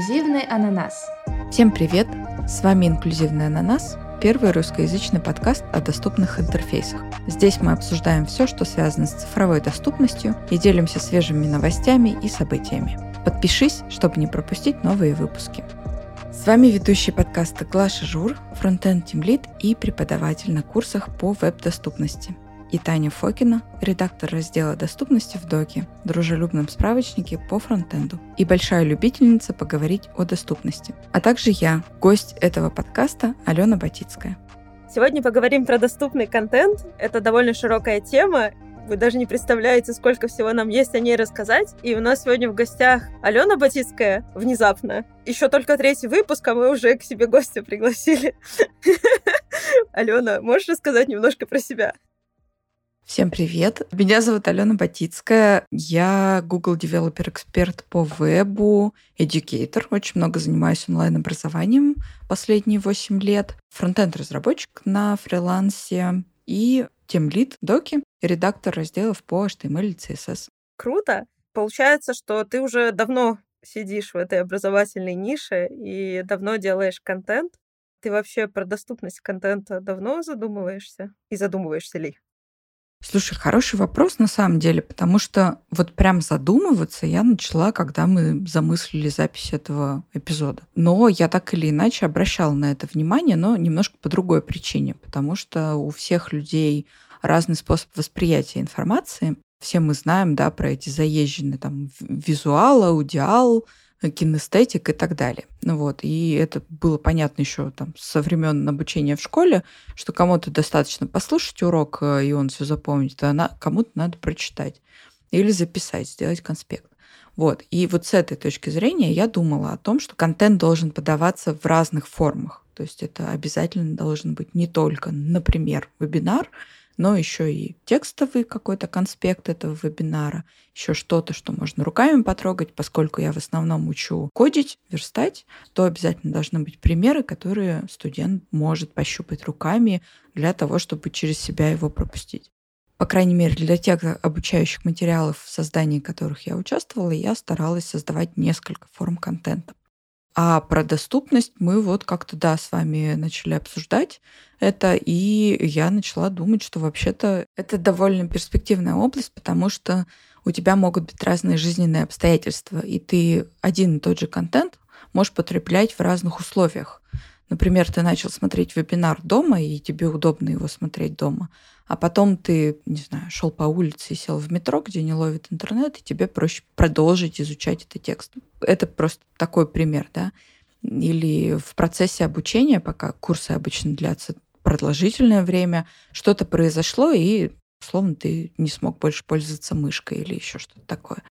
Инклюзивный ананас. Всем привет! С вами Инклюзивный ананас, первый русскоязычный подкаст о доступных интерфейсах. Здесь мы обсуждаем все, что связано с цифровой доступностью и делимся свежими новостями и событиями. Подпишись, чтобы не пропустить новые выпуски. С вами ведущий подкаста Глаша Жур, фронтенд тимлит и преподаватель на курсах по веб-доступности – и Таня Фокина, редактор раздела доступности в Доке, дружелюбном справочнике по фронтенду и большая любительница поговорить о доступности. А также я, гость этого подкаста Алена Батицкая. Сегодня поговорим про доступный контент. Это довольно широкая тема, вы даже не представляете, сколько всего нам есть о ней рассказать. И у нас сегодня в гостях Алена Батицкая, внезапно. Еще только третий выпуск, а мы уже к себе гостя пригласили. Алена, можешь рассказать немножко про себя? Всем привет! Меня зовут Алена Батицкая. Я Google Developer эксперт по вебу, educator. Очень много занимаюсь онлайн-образованием последние 8 лет. Фронтенд-разработчик на фрилансе и тем лид доки, редактор разделов по HTML и CSS. Круто! Получается, что ты уже давно сидишь в этой образовательной нише и давно делаешь контент. Ты вообще про доступность контента давно задумываешься? И задумываешься ли? Слушай, хороший вопрос на самом деле, потому что вот прям задумываться я начала, когда мы замыслили запись этого эпизода. Но я так или иначе обращала на это внимание, но немножко по другой причине, потому что у всех людей разный способ восприятия информации. Все мы знаем, да, про эти заезженные там визуал, аудиал, кинестетик и так далее. Ну вот, и это было понятно еще там со времен обучения в школе, что кому-то достаточно послушать урок, э, и он все запомнит, а кому-то надо прочитать или записать, сделать конспект. Вот. И вот с этой точки зрения я думала о том, что контент должен подаваться в разных формах. То есть это обязательно должен быть не только, например, вебинар, но еще и текстовый какой-то конспект этого вебинара, еще что-то, что можно руками потрогать, поскольку я в основном учу кодить, верстать, то обязательно должны быть примеры, которые студент может пощупать руками для того, чтобы через себя его пропустить. По крайней мере, для тех обучающих материалов, в создании которых я участвовала, я старалась создавать несколько форм контента. А про доступность мы вот как-то, да, с вами начали обсуждать это, и я начала думать, что вообще-то это довольно перспективная область, потому что у тебя могут быть разные жизненные обстоятельства, и ты один и тот же контент можешь потреблять в разных условиях. Например, ты начал смотреть вебинар дома, и тебе удобно его смотреть дома, а потом ты, не знаю, шел по улице и сел в метро, где не ловит интернет, и тебе проще продолжить изучать этот текст. Это просто такой пример, да. Или в процессе обучения, пока курсы обычно длятся продолжительное время, что-то произошло, и, условно, ты не смог больше пользоваться мышкой или еще что-то такое.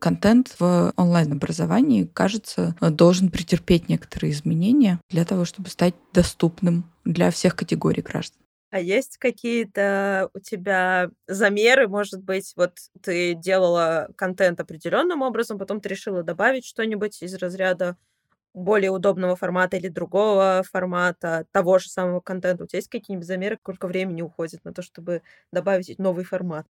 Контент в онлайн-образовании, кажется, должен претерпеть некоторые изменения для того, чтобы стать доступным для всех категорий граждан. А есть какие-то у тебя замеры, может быть, вот ты делала контент определенным образом, потом ты решила добавить что-нибудь из разряда более удобного формата или другого формата того же самого контента. У тебя есть какие-нибудь замеры, сколько времени уходит на то, чтобы добавить новый формат?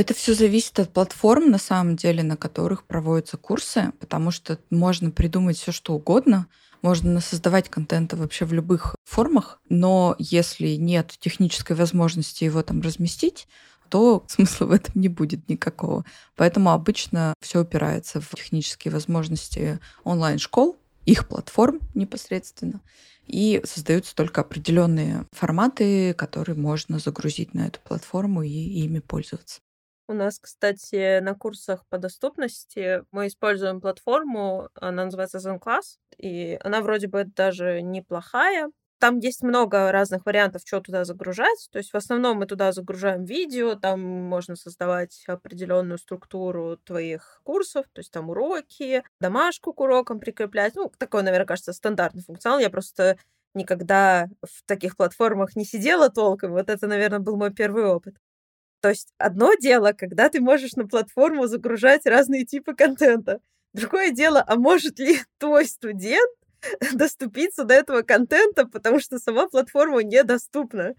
Это все зависит от платформ, на самом деле, на которых проводятся курсы, потому что можно придумать все, что угодно, можно создавать контент вообще в любых формах, но если нет технической возможности его там разместить, то смысла в этом не будет никакого. Поэтому обычно все упирается в технические возможности онлайн-школ, их платформ непосредственно, и создаются только определенные форматы, которые можно загрузить на эту платформу и ими пользоваться. У нас, кстати, на курсах по доступности мы используем платформу, она называется ZenClass, и она вроде бы даже неплохая. Там есть много разных вариантов, что туда загружать. То есть в основном мы туда загружаем видео, там можно создавать определенную структуру твоих курсов, то есть там уроки, домашку к урокам прикреплять. Ну, такой, наверное, кажется, стандартный функционал. Я просто никогда в таких платформах не сидела толком. Вот это, наверное, был мой первый опыт. То есть одно дело, когда ты можешь на платформу загружать разные типы контента. Другое дело, а может ли твой студент доступиться до этого контента, потому что сама платформа недоступна.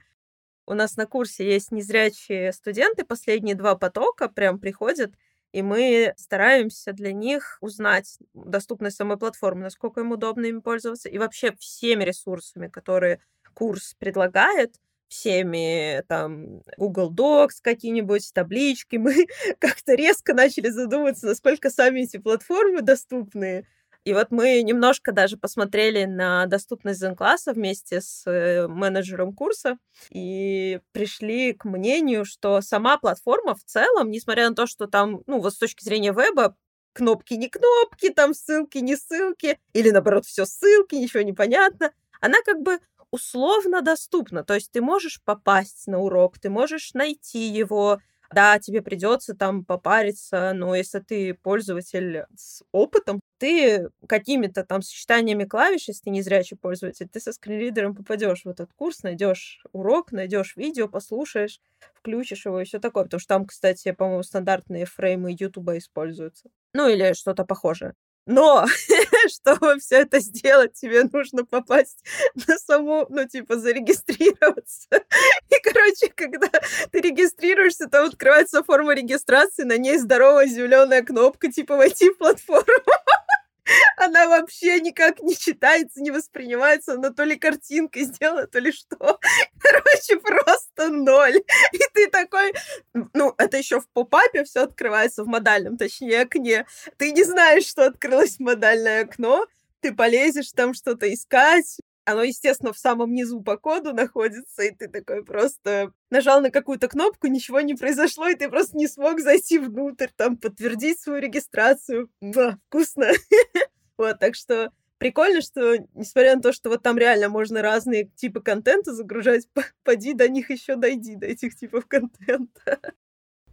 У нас на курсе есть незрячие студенты, последние два потока прям приходят, и мы стараемся для них узнать доступность самой платформы, насколько им удобно им пользоваться, и вообще всеми ресурсами, которые курс предлагает, всеми там Google Docs какие-нибудь, таблички, мы как-то резко начали задумываться, насколько сами эти платформы доступны. И вот мы немножко даже посмотрели на доступность Zen-класса вместе с э, менеджером курса и пришли к мнению, что сама платформа в целом, несмотря на то, что там, ну, вот с точки зрения веба, кнопки не кнопки, там ссылки не ссылки, или наоборот, все ссылки, ничего не понятно, она как бы условно доступна. То есть ты можешь попасть на урок, ты можешь найти его, да, тебе придется там попариться, но если ты пользователь с опытом, ты какими-то там сочетаниями клавиш, если ты не зрячий пользователь, ты со скринридером попадешь в этот курс, найдешь урок, найдешь видео, послушаешь, включишь его и все такое. Потому что там, кстати, по-моему, стандартные фреймы Ютуба используются. Ну или что-то похожее. Но, чтобы все это сделать, тебе нужно попасть на саму, ну, типа, зарегистрироваться. И, короче, когда ты регистрируешься, там открывается форма регистрации, на ней здоровая зеленая кнопка, типа, войти в платформу. Она вообще никак не читается, не воспринимается, она то ли картинкой сделана, то ли что. Короче, просто ноль. И ты такой, ну, это еще в попапе все открывается, в модальном, точнее, окне. Ты не знаешь, что открылось модальное окно, ты полезешь там что-то искать, оно, естественно, в самом низу по коду находится, и ты такой просто нажал на какую-то кнопку, ничего не произошло, и ты просто не смог зайти внутрь, там, подтвердить свою регистрацию. Да, вкусно. Вот, так что прикольно, что, несмотря на то, что вот там реально можно разные типы контента загружать, поди до них еще дойди, до этих типов контента.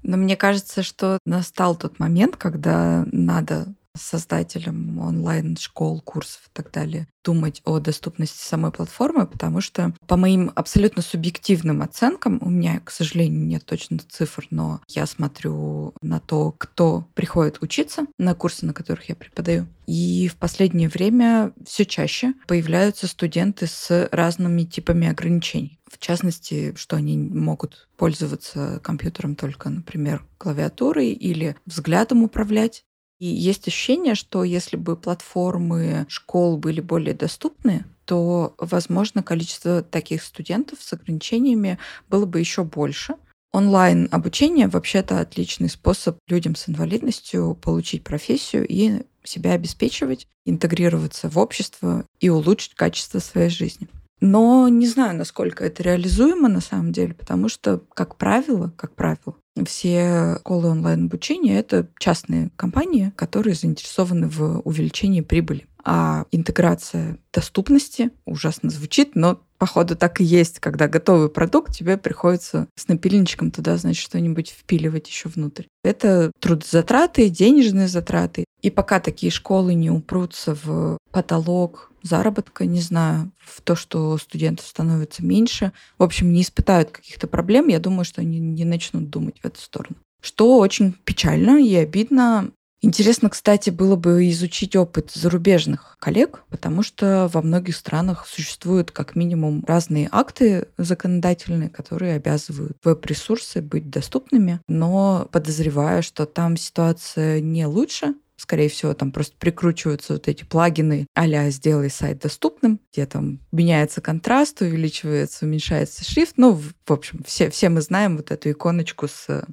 Но мне кажется, что настал тот момент, когда надо создателям онлайн-школ, курсов и так далее, думать о доступности самой платформы, потому что по моим абсолютно субъективным оценкам, у меня, к сожалению, нет точных цифр, но я смотрю на то, кто приходит учиться на курсы, на которых я преподаю. И в последнее время все чаще появляются студенты с разными типами ограничений. В частности, что они могут пользоваться компьютером только, например, клавиатурой или взглядом управлять, и есть ощущение, что если бы платформы школ были более доступны, то, возможно, количество таких студентов с ограничениями было бы еще больше. Онлайн-обучение вообще-то отличный способ людям с инвалидностью получить профессию и себя обеспечивать, интегрироваться в общество и улучшить качество своей жизни. Но не знаю, насколько это реализуемо на самом деле, потому что, как правило, как правило, все школы онлайн-обучения — это частные компании, которые заинтересованы в увеличении прибыли. А интеграция доступности ужасно звучит, но походу так и есть, когда готовый продукт, тебе приходится с напильничком туда, значит, что-нибудь впиливать еще внутрь. Это трудозатраты, денежные затраты. И пока такие школы не упрутся в потолок заработка, не знаю, в то, что студентов становится меньше, в общем, не испытают каких-то проблем, я думаю, что они не начнут думать в эту сторону. Что очень печально и обидно. Интересно, кстати, было бы изучить опыт зарубежных коллег, потому что во многих странах существуют как минимум разные акты законодательные, которые обязывают веб-ресурсы быть доступными, но подозреваю, что там ситуация не лучше, Скорее всего, там просто прикручиваются вот эти плагины а «сделай сайт доступным», где там меняется контраст, увеличивается, уменьшается шрифт. Ну, в, общем, все, все мы знаем вот эту иконочку с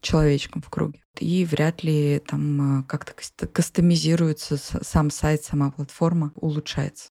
человечком в круге. И вряд ли там а, как-то кастомизируется сам сайт, сама платформа, улучшается.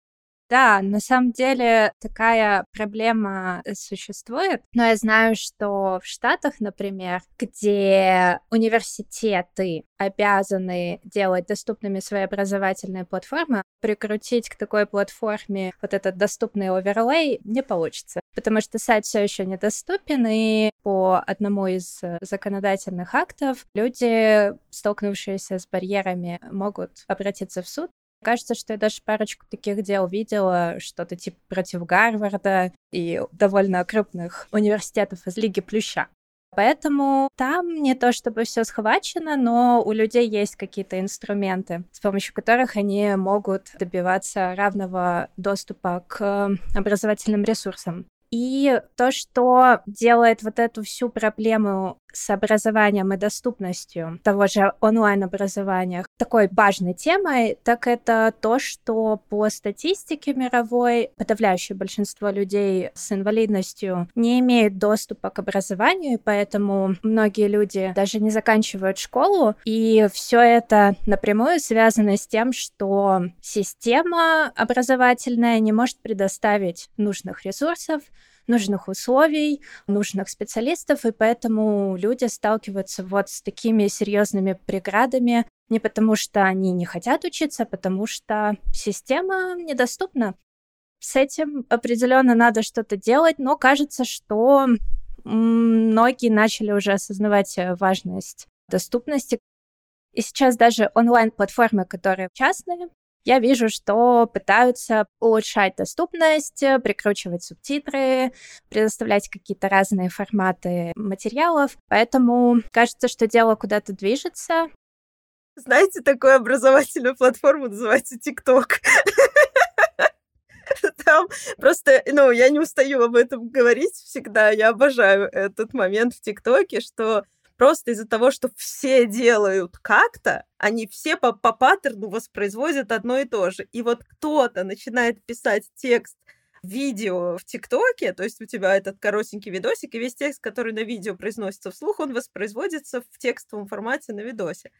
Да, на самом деле такая проблема э, существует, но я знаю, что в Штатах, например, где университеты обязаны делать доступными свои образовательные платформы, прикрутить к такой платформе вот этот доступный оверлей не получится, потому что сайт все еще недоступен, и по одному из э, законодательных актов люди, столкнувшиеся с барьерами, могут обратиться в суд Кажется, что я даже парочку таких дел видела, что-то типа против Гарварда и довольно крупных университетов из Лиги Плюща. Поэтому там не то чтобы все схвачено, но у людей есть какие-то инструменты, с помощью которых они могут добиваться равного доступа к образовательным ресурсам. И то, что делает вот эту всю проблему с образованием и доступностью того же онлайн-образования такой важной темой, так это то, что по статистике мировой подавляющее большинство людей с инвалидностью не имеют доступа к образованию, и поэтому многие люди даже не заканчивают школу, и все это напрямую связано с тем, что система образовательная не может предоставить нужных ресурсов, нужных условий, нужных специалистов, и поэтому люди сталкиваются вот с такими серьезными преградами не потому, что они не хотят учиться, а потому что система недоступна. С этим определенно надо что-то делать, но кажется, что многие начали уже осознавать э, важность доступности. И сейчас даже онлайн-платформы, которые частные, я вижу, что пытаются улучшать доступность, прикручивать субтитры, предоставлять какие-то разные форматы материалов. Поэтому кажется, что дело куда-то движется. Знаете, такую образовательную платформу называется TikTok. Там просто, ну, я не устаю об этом говорить всегда. Я обожаю этот момент в ТикТоке, что просто из-за того, что все делают как-то, они все по, по паттерну воспроизводят одно и то же. И вот кто-то начинает писать текст видео в ТикТоке, то есть у тебя этот коротенький видосик, и весь текст, который на видео произносится вслух, он воспроизводится в текстовом формате на видосе.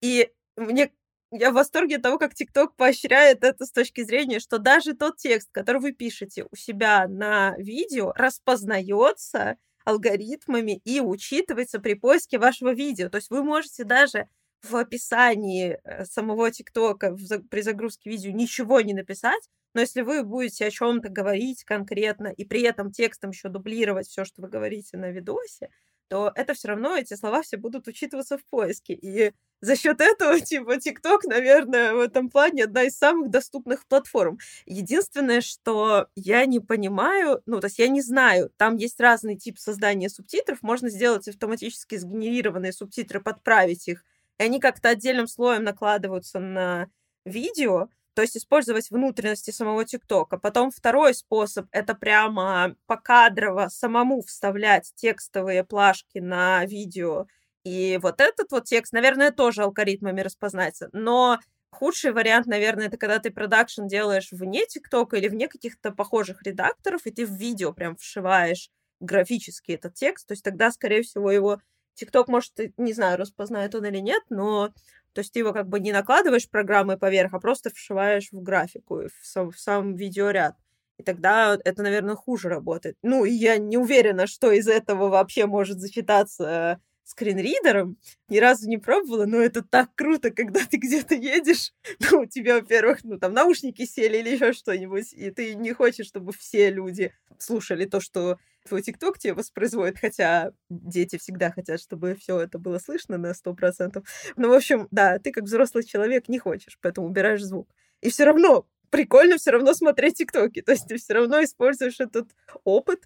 И мне я в восторге от того, как ТикТок поощряет это с точки зрения, что даже тот текст, который вы пишете у себя на видео, распознается алгоритмами и учитывается при поиске вашего видео. То есть вы можете даже в описании э, самого ТикТока при загрузке видео ничего не написать, но если вы будете о чем-то говорить конкретно и при этом текстом еще дублировать все, что вы говорите на видосе, то это все равно, эти слова все будут учитываться в поиске. И за счет этого, типа, TikTok, наверное, в этом плане одна из самых доступных платформ. Единственное, что я не понимаю, ну, то есть я не знаю, там есть разный тип создания субтитров, можно сделать автоматически сгенерированные субтитры, подправить их, и они как-то отдельным слоем накладываются на видео, то есть использовать внутренности самого ТикТока. Потом второй способ — это прямо покадрово самому вставлять текстовые плашки на видео. И вот этот вот текст, наверное, тоже алгоритмами распознается. Но худший вариант, наверное, это когда ты продакшн делаешь вне ТикТока или вне каких-то похожих редакторов, и ты в видео прям вшиваешь графически этот текст. То есть тогда, скорее всего, его ТикТок, может, не знаю, распознает он или нет, но то есть ты его как бы не накладываешь программой поверх, а просто вшиваешь в графику, в сам, в сам видеоряд. И тогда это, наверное, хуже работает. Ну, и я не уверена, что из этого вообще может зачитаться скринридером. Ни разу не пробовала, но это так круто, когда ты где-то едешь. Ну, у тебя, во-первых, ну, там наушники сели или еще что-нибудь, и ты не хочешь, чтобы все люди слушали то, что твой ТикТок тебе воспроизводит, хотя дети всегда хотят, чтобы все это было слышно на сто процентов. Ну, в общем, да, ты как взрослый человек не хочешь, поэтому убираешь звук. И все равно прикольно все равно смотреть ТикТоки, то есть ты все равно используешь этот опыт.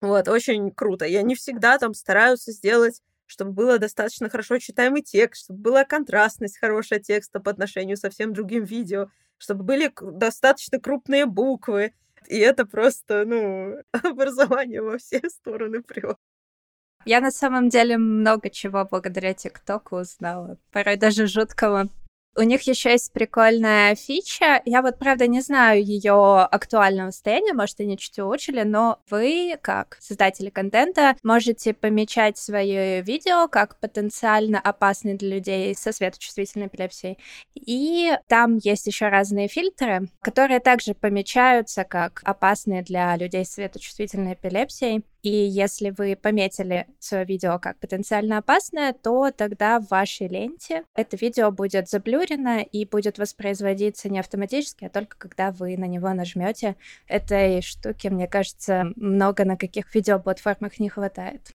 Вот, очень круто. И они всегда там стараются сделать чтобы было достаточно хорошо читаемый текст, чтобы была контрастность хорошая текста по отношению со всем другим видео, чтобы были достаточно крупные буквы, и это просто, ну, образование во все стороны прет. Я на самом деле много чего благодаря ТикТоку узнала, порой даже жуткого. У них еще есть прикольная фича. Я вот, правда, не знаю ее актуального состояния, может, они чуть улучшили, но вы, как создатели контента, можете помечать свои видео как потенциально опасные для людей со светочувствительной эпилепсией. И там есть еще разные фильтры, которые также помечаются как опасные для людей с светочувствительной эпилепсией. И если вы пометили свое видео как потенциально опасное, то тогда в вашей ленте это видео будет заблюрено и будет воспроизводиться не автоматически, а только когда вы на него нажмете. Этой штуки, мне кажется, много на каких видеоплатформах не хватает.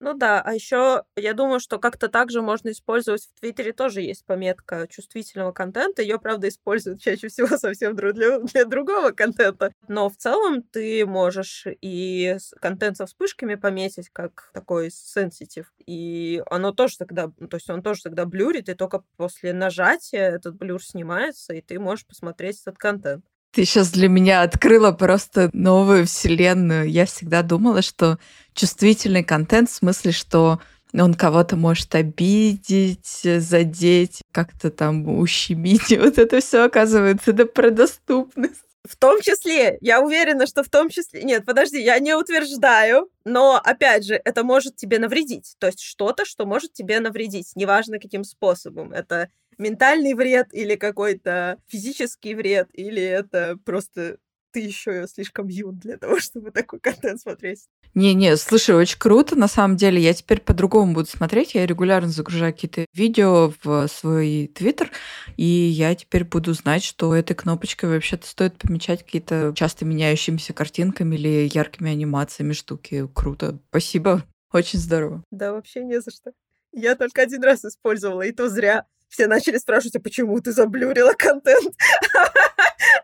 Ну да, а еще я думаю, что как-то также можно использовать в Твиттере тоже есть пометка чувствительного контента. Ее, правда, используют чаще всего совсем для, для другого контента. Но в целом ты можешь и контент со вспышками пометить как такой сенситив. И оно тоже тогда, то есть он тоже тогда блюрит, и только после нажатия этот блюр снимается, и ты можешь посмотреть этот контент. Ты сейчас для меня открыла просто новую вселенную. Я всегда думала, что чувствительный контент в смысле, что он кого-то может обидеть, задеть, как-то там ущемить. И вот это все оказывается, это про доступность. В том числе, я уверена, что в том числе... Нет, подожди, я не утверждаю, но, опять же, это может тебе навредить. То есть что-то, что может тебе навредить, неважно каким способом. Это ментальный вред или какой-то физический вред, или это просто ты еще слишком юн для того, чтобы такой контент смотреть. Не-не, слушай, очень круто, на самом деле. Я теперь по-другому буду смотреть. Я регулярно загружаю какие-то видео в свой твиттер, и я теперь буду знать, что этой кнопочкой вообще-то стоит помечать какие-то часто меняющимися картинками или яркими анимациями штуки. Круто. Спасибо. Очень здорово. Да, вообще не за что. Я только один раз использовала, и то зря. Все начали спрашивать, а почему ты заблюрила контент?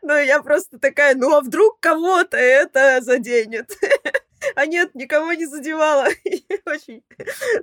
Ну, я просто такая, ну, а вдруг кого-то это заденет? А нет, никого не задевала. Очень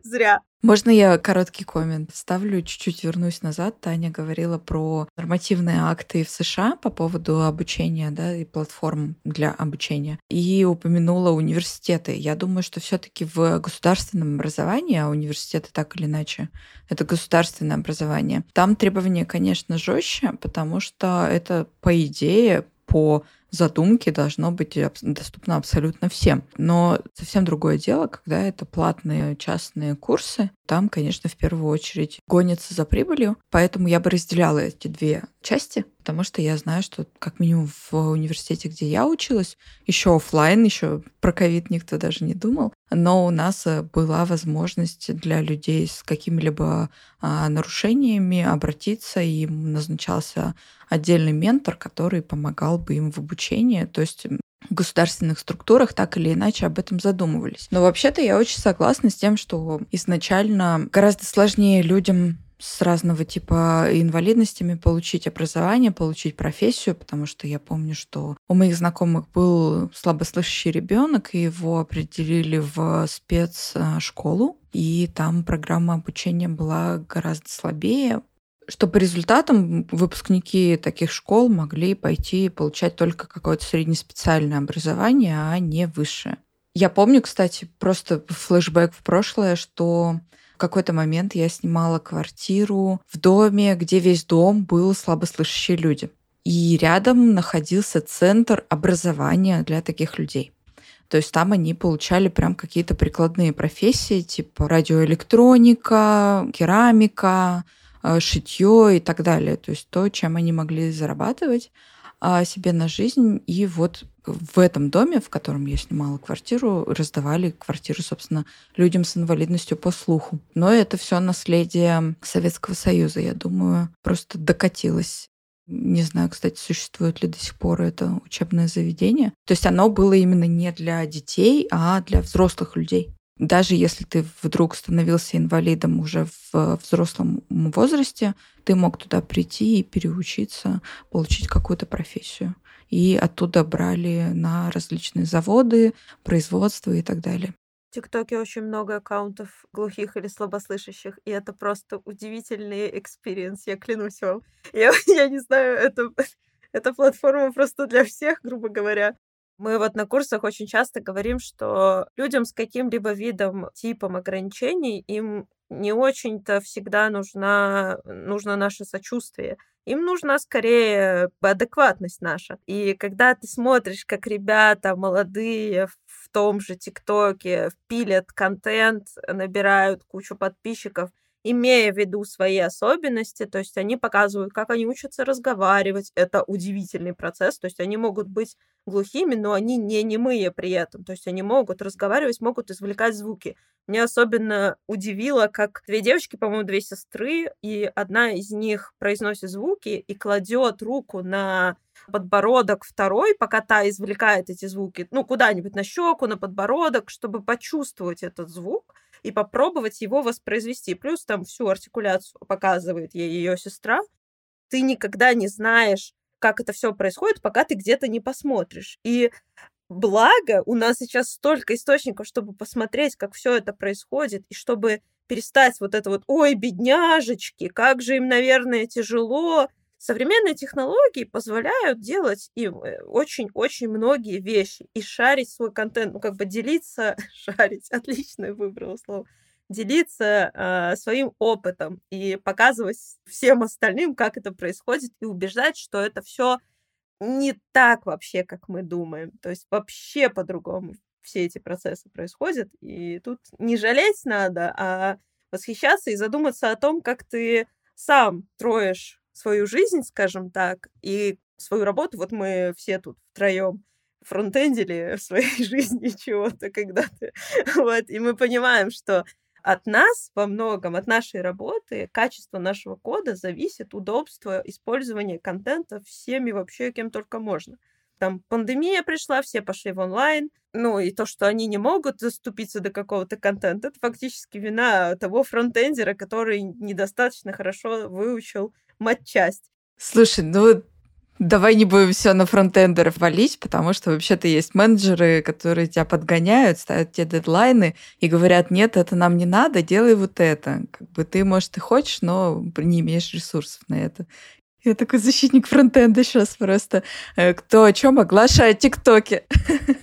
зря. Можно я короткий коммент ставлю, чуть-чуть вернусь назад. Таня говорила про нормативные акты в США по поводу обучения, да, и платформ для обучения. И упомянула университеты. Я думаю, что все таки в государственном образовании, а университеты так или иначе, это государственное образование, там требования, конечно, жестче, потому что это, по идее, по задумки должно быть доступно абсолютно всем. Но совсем другое дело, когда это платные частные курсы. Там, конечно, в первую очередь гонятся за прибылью. Поэтому я бы разделяла эти две части, потому что я знаю, что как минимум в университете, где я училась, еще офлайн, еще про ковид никто даже не думал, но у нас э, была возможность для людей с какими-либо а, нарушениями обратиться, и им назначался отдельный ментор, который помогал бы им в обучении. То есть в государственных структурах так или иначе об этом задумывались. Но вообще-то я очень согласна с тем, что изначально гораздо сложнее людям с разного типа инвалидностями получить образование, получить профессию, потому что я помню, что у моих знакомых был слабослышащий ребенок, и его определили в спецшколу, и там программа обучения была гораздо слабее, что по результатам выпускники таких школ могли пойти и получать только какое-то среднеспециальное образование, а не высшее. Я помню, кстати, просто флешбэк в прошлое, что в какой-то момент я снимала квартиру в доме, где весь дом был слабослышащие люди. И рядом находился центр образования для таких людей. То есть там они получали прям какие-то прикладные профессии, типа радиоэлектроника, керамика, шитье и так далее. То есть то, чем они могли зарабатывать а, себе на жизнь. И вот в этом доме, в котором я снимала квартиру, раздавали квартиры, собственно, людям с инвалидностью по слуху. Но это все наследие Советского Союза, я думаю, просто докатилось. Не знаю, кстати, существует ли до сих пор это учебное заведение. То есть оно было именно не для детей, а для взрослых людей даже если ты вдруг становился инвалидом уже в взрослом возрасте, ты мог туда прийти и переучиться, получить какую-то профессию. И оттуда брали на различные заводы, производства и так далее. В TikTok е очень много аккаунтов глухих или слабослышащих, и это просто удивительный experience, я клянусь вам. Я, я не знаю, это, эта платформа просто для всех, грубо говоря. Мы вот на курсах очень часто говорим, что людям с каким-либо видом, типом ограничений, им не очень-то всегда нужна, нужно наше сочувствие. Им нужна скорее адекватность наша. И когда ты смотришь, как ребята молодые в том же ТикТоке пилят контент, набирают кучу подписчиков, имея в виду свои особенности, то есть они показывают, как они учатся разговаривать. Это удивительный процесс, то есть они могут быть глухими, но они не немые при этом, то есть они могут разговаривать, могут извлекать звуки. Мне особенно удивило, как две девочки, по-моему, две сестры, и одна из них произносит звуки и кладет руку на подбородок второй, пока та извлекает эти звуки, ну, куда-нибудь на щеку, на подбородок, чтобы почувствовать этот звук и попробовать его воспроизвести. Плюс там всю артикуляцию показывает ей ее сестра. Ты никогда не знаешь, как это все происходит, пока ты где-то не посмотришь. И благо у нас сейчас столько источников, чтобы посмотреть, как все это происходит, и чтобы перестать вот это вот, ой, бедняжечки, как же им, наверное, тяжело, Современные технологии позволяют делать им очень-очень многие вещи и шарить свой контент, ну, как бы делиться, шарить, отличное выбрала слово, делиться э, своим опытом и показывать всем остальным, как это происходит, и убеждать, что это все не так вообще, как мы думаем. То есть вообще по-другому все эти процессы происходят. И тут не жалеть надо, а восхищаться и задуматься о том, как ты сам строишь свою жизнь, скажем так, и свою работу. Вот мы все тут втроем фронтендили в своей жизни чего-то когда-то. Вот, и мы понимаем, что от нас во многом, от нашей работы, качество нашего кода зависит удобство использования контента всеми вообще, кем только можно. Там пандемия пришла, все пошли в онлайн, ну и то, что они не могут заступиться до какого-то контента, это фактически вина того фронтендера, который недостаточно хорошо выучил матчасть. Слушай, ну Давай не будем все на фронтендеров валить, потому что вообще-то есть менеджеры, которые тебя подгоняют, ставят тебе дедлайны и говорят, нет, это нам не надо, делай вот это. Как бы ты, может, и хочешь, но не имеешь ресурсов на это. Я такой защитник фронтенда сейчас просто. Э, кто о чем оглашает ТикТоки.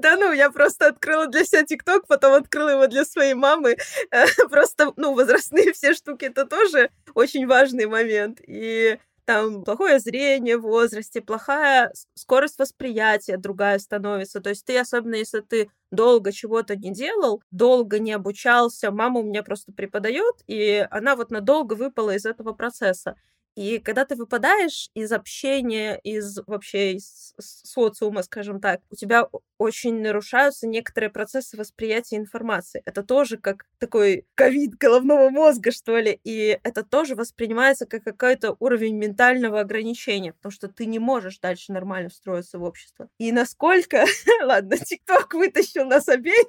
Да ну, я просто открыла для себя ТикТок, потом открыла его для своей мамы. Просто, ну, возрастные все штуки, это тоже очень важный момент. И там плохое зрение в возрасте, плохая скорость восприятия другая становится. То есть ты, особенно если ты долго чего-то не делал, долго не обучался, мама у меня просто преподает, и она вот надолго выпала из этого процесса. И когда ты выпадаешь из общения, из вообще из социума, скажем так, у тебя очень нарушаются некоторые процессы восприятия информации. Это тоже как такой ковид головного мозга, что ли. И это тоже воспринимается как какой-то уровень ментального ограничения, потому что ты не можешь дальше нормально встроиться в общество. И насколько... Ладно, ТикТок вытащил нас обеих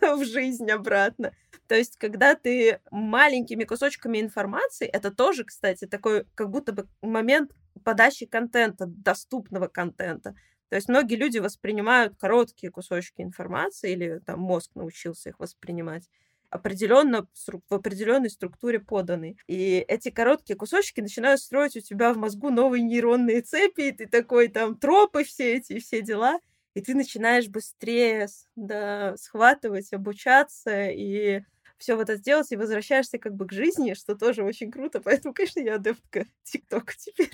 в жизнь обратно. То есть, когда ты маленькими кусочками информации, это тоже, кстати, такой как будто бы момент подачи контента, доступного контента. То есть многие люди воспринимают короткие кусочки информации, или там мозг научился их воспринимать, определенно в определенной структуре поданы. И эти короткие кусочки начинают строить у тебя в мозгу новые нейронные цепи, и ты такой там тропы все эти, все дела, и ты начинаешь быстрее да, схватывать, обучаться и все вот это сделать, и возвращаешься как бы к жизни, что тоже очень круто. Поэтому, конечно, я адептка ТикТока теперь.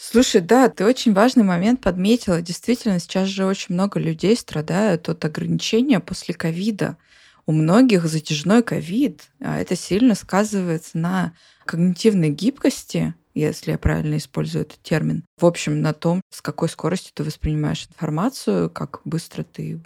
Слушай, да, ты очень важный момент подметила. Действительно, сейчас же очень много людей страдают от ограничения после ковида. У многих затяжной ковид, а это сильно сказывается на когнитивной гибкости, если я правильно использую этот термин. В общем, на том, с какой скоростью ты воспринимаешь информацию, как быстро ты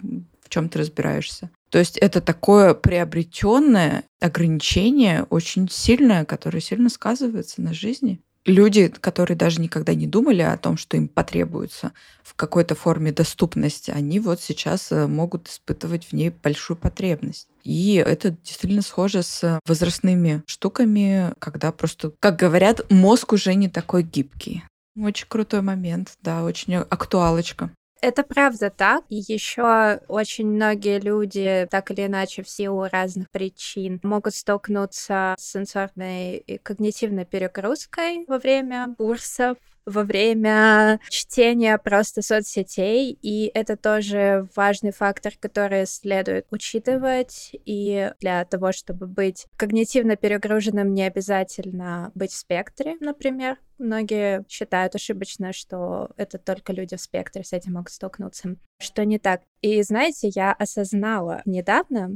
чем ты разбираешься. То есть это такое приобретенное ограничение, очень сильное, которое сильно сказывается на жизни. Люди, которые даже никогда не думали о том, что им потребуется в какой-то форме доступности, они вот сейчас э, могут испытывать в ней большую потребность. И это действительно схоже с возрастными штуками, когда просто, как говорят, мозг уже не такой гибкий. Очень крутой момент, да, очень актуалочка. Это правда так. Еще очень многие люди, так или иначе, в силу разных причин, могут столкнуться с сенсорной и когнитивной перегрузкой во время курсов, во время чтения просто соцсетей, и это тоже важный фактор, который следует учитывать, и для того, чтобы быть когнитивно перегруженным, не обязательно быть в спектре, например. Многие считают ошибочно, что это только люди в спектре с этим могут столкнуться, что не так. И знаете, я осознала недавно,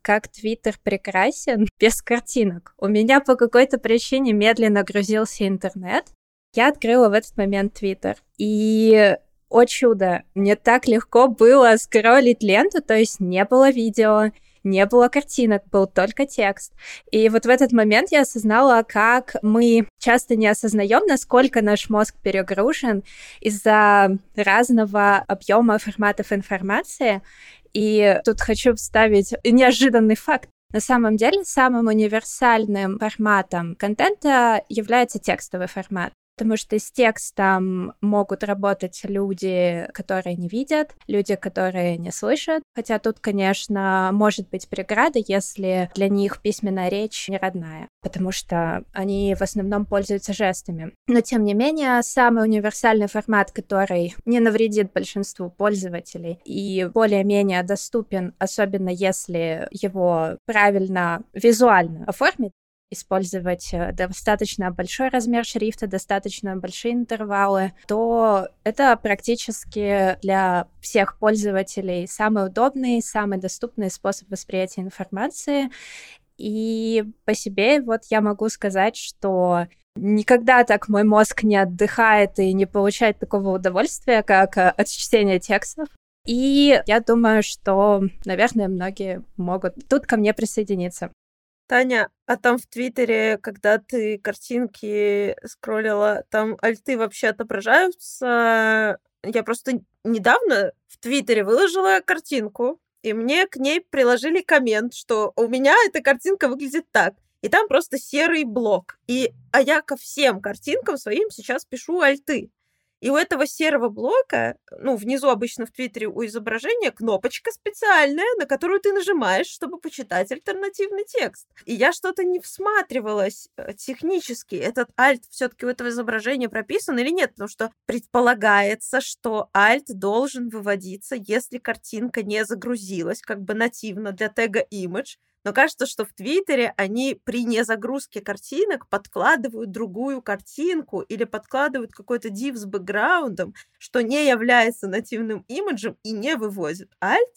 как Твиттер прекрасен без картинок. У меня по какой-то причине медленно грузился интернет, я открыла в этот момент Твиттер. И о чудо, мне так легко было скроллить ленту, то есть не было видео, не было картинок, был только текст. И вот в этот момент я осознала, как мы часто не осознаем, насколько наш мозг перегружен из-за разного объема форматов информации. И тут хочу вставить неожиданный факт. На самом деле самым универсальным форматом контента является текстовый формат. Потому что с текстом могут работать люди, которые не видят, люди, которые не слышат, хотя тут, конечно, может быть преграда, если для них письменная речь не родная, потому что они в основном пользуются жестами. Но, тем не менее, самый универсальный формат, который не навредит большинству пользователей и более-менее доступен, особенно если его правильно визуально оформить, использовать э, достаточно большой размер шрифта, достаточно большие интервалы, то это практически для всех пользователей самый удобный, самый доступный способ восприятия информации. И по себе вот я могу сказать, что никогда так мой мозг не отдыхает и не получает такого удовольствия, как э, от чтения текстов. И я думаю, что, наверное, многие могут тут ко мне присоединиться. Таня, а там в Твиттере, когда ты картинки скроллила, там альты вообще отображаются? Я просто недавно в Твиттере выложила картинку, и мне к ней приложили коммент, что у меня эта картинка выглядит так. И там просто серый блок. И, а я ко всем картинкам своим сейчас пишу альты. И у этого серого блока, ну, внизу обычно в Твиттере у изображения кнопочка специальная, на которую ты нажимаешь, чтобы почитать альтернативный текст. И я что-то не всматривалась э, технически, этот альт все-таки у этого изображения прописан или нет, потому что предполагается, что альт должен выводиться, если картинка не загрузилась как бы нативно для тега image, но кажется, что в Твиттере они при незагрузке картинок подкладывают другую картинку или подкладывают какой-то div с бэкграундом, что не является нативным имиджем и не вывозит. Альт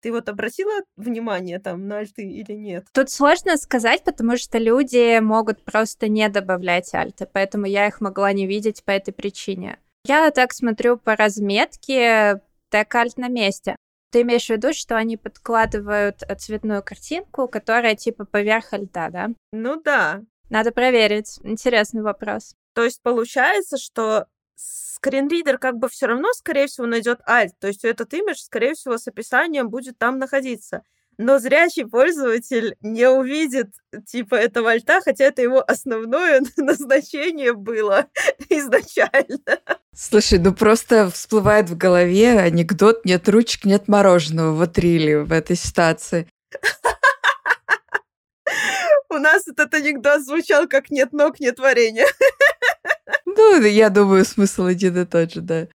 ты вот обратила внимание там на альты или нет? Тут сложно сказать, потому что люди могут просто не добавлять альты, поэтому я их могла не видеть по этой причине. Я так смотрю по разметке, так альт на месте. Ты имеешь в виду, что они подкладывают э, цветную картинку, которая типа поверх льда, да? Ну да. Надо проверить. Интересный вопрос. То есть получается, что скринридер как бы все равно, скорее всего, найдет alt. То есть этот имидж, скорее всего, с описанием будет там находиться но зрячий пользователь не увидит типа этого альта, хотя это его основное назначение было изначально. Слушай, ну просто всплывает в голове анекдот «нет ручек, нет мороженого» в Рили в этой ситуации. У нас этот анекдот звучал как «нет ног, нет варенья». Ну, я думаю, смысл один и тот же, да.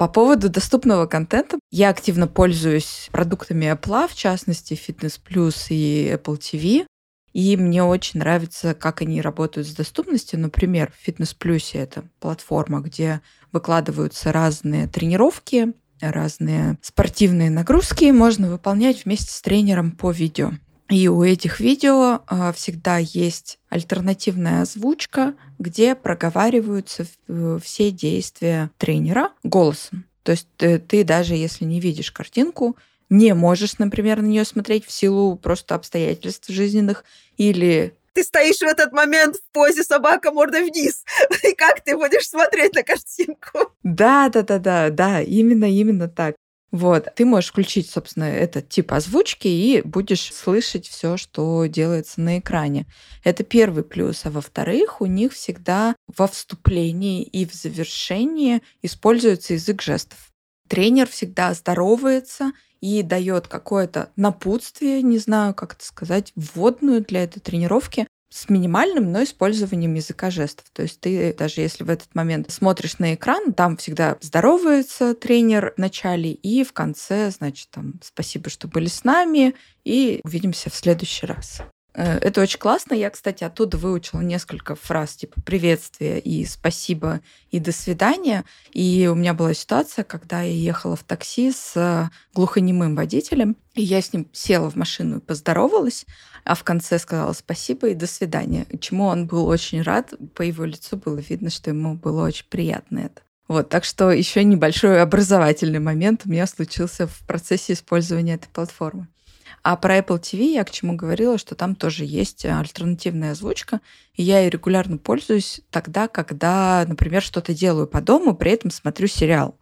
По поводу доступного контента, я активно пользуюсь продуктами Apple, в частности, Fitness Plus и Apple TV. И мне очень нравится, как они работают с доступностью. Например, в Fitness Plus это платформа, где выкладываются разные тренировки, разные спортивные нагрузки, можно выполнять вместе с тренером по видео. И у этих видео э, всегда есть альтернативная озвучка, где проговариваются э, все действия тренера голосом. То есть ты, ты даже если не видишь картинку, не можешь, например, на нее смотреть в силу просто обстоятельств жизненных или ты стоишь в этот момент в позе собака мордой вниз. И как ты будешь смотреть на картинку? Да, да, да, да, да, именно, именно так. Вот, ты можешь включить, собственно, этот тип озвучки и будешь слышать все, что делается на экране. Это первый плюс. А во-вторых, у них всегда во вступлении и в завершении используется язык жестов. Тренер всегда здоровается и дает какое-то напутствие, не знаю, как это сказать, вводную для этой тренировки, с минимальным, но использованием языка жестов. То есть ты даже если в этот момент смотришь на экран, там всегда здоровается тренер в начале и в конце, значит, там спасибо, что были с нами, и увидимся в следующий раз. Э, это очень классно. Я, кстати, оттуда выучила несколько фраз типа приветствие и спасибо и до свидания. И у меня была ситуация, когда я ехала в такси с глухонемым водителем, и я с ним села в машину и поздоровалась, а в конце сказала спасибо и до свидания, чему он был очень рад. По его лицу было видно, что ему было очень приятно это. Вот, так что еще небольшой образовательный момент у меня случился в процессе использования этой платформы. А про Apple TV я к чему говорила, что там тоже есть альтернативная озвучка, и я ей регулярно пользуюсь тогда, когда, например, что-то делаю по дому, при этом смотрю сериал.